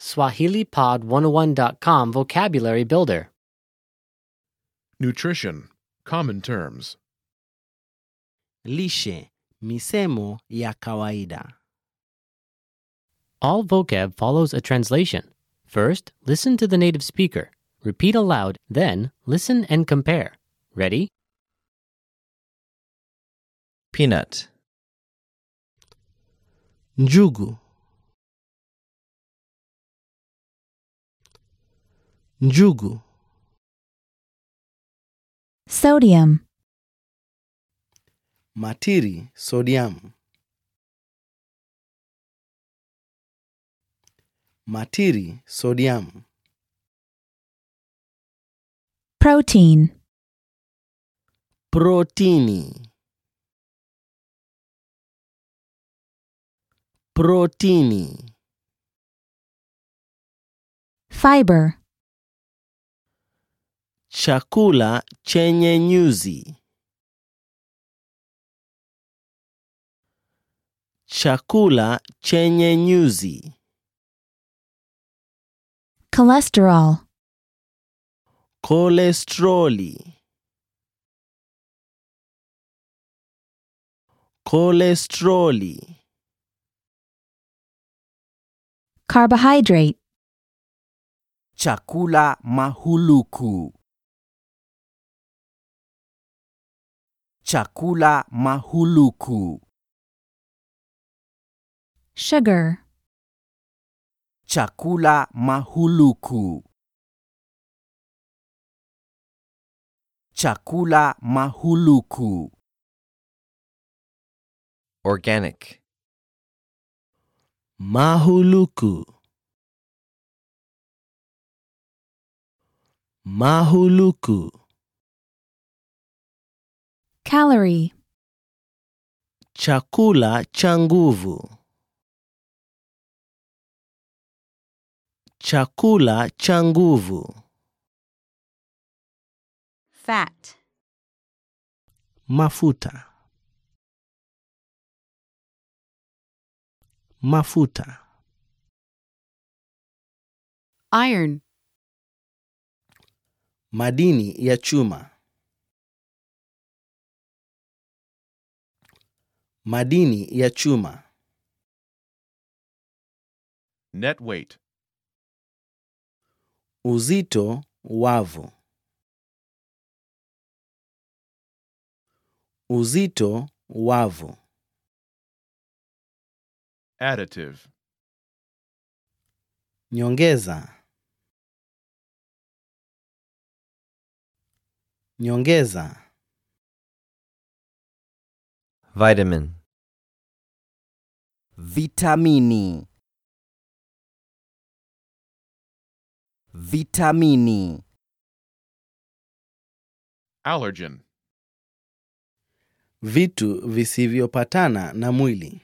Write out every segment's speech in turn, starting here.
SwahiliPod101.com Vocabulary Builder. Nutrition. Common terms. lishe, misemo ya kawaida. All vocab follows a translation. First, listen to the native speaker. Repeat aloud, then, listen and compare. Ready? peanut, Njugu. Njugu. Sodium. Matiri, sodium. Matiri, sodium. Protein. Protini. Protini. Fiber. Chakula chenye nyuzi. Chakula chenye nyuzi. Cholesterol. Kolesteroli. Kolesteroli. Carbohydrate. Chakula mahuluku. Chakula mahuluku. Sugar. Chakula mahuluku. Chakula mahuluku. organic, Mahuluku. Mahuluku. Calorie. Chakula cha nguvu. Chakula cha nguvu. Fat. Mafuta. Mafuta. Iron. Madini ya chuma. Madini ya chuma. Net weight. Uzito wavu. Uzito wavu. Additive. Nyongeza. Nyongeza. vitamin, Vitamini. Vitamini. Allergen. Vitu visivyopatana na mwili.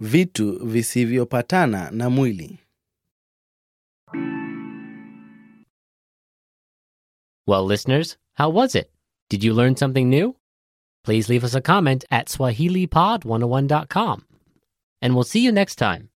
Vitu visivyopatana na mwili. Well, listeners, how was it? Did you learn something new? Please leave us a comment at SwahiliPod101.com. And we'll see you next time.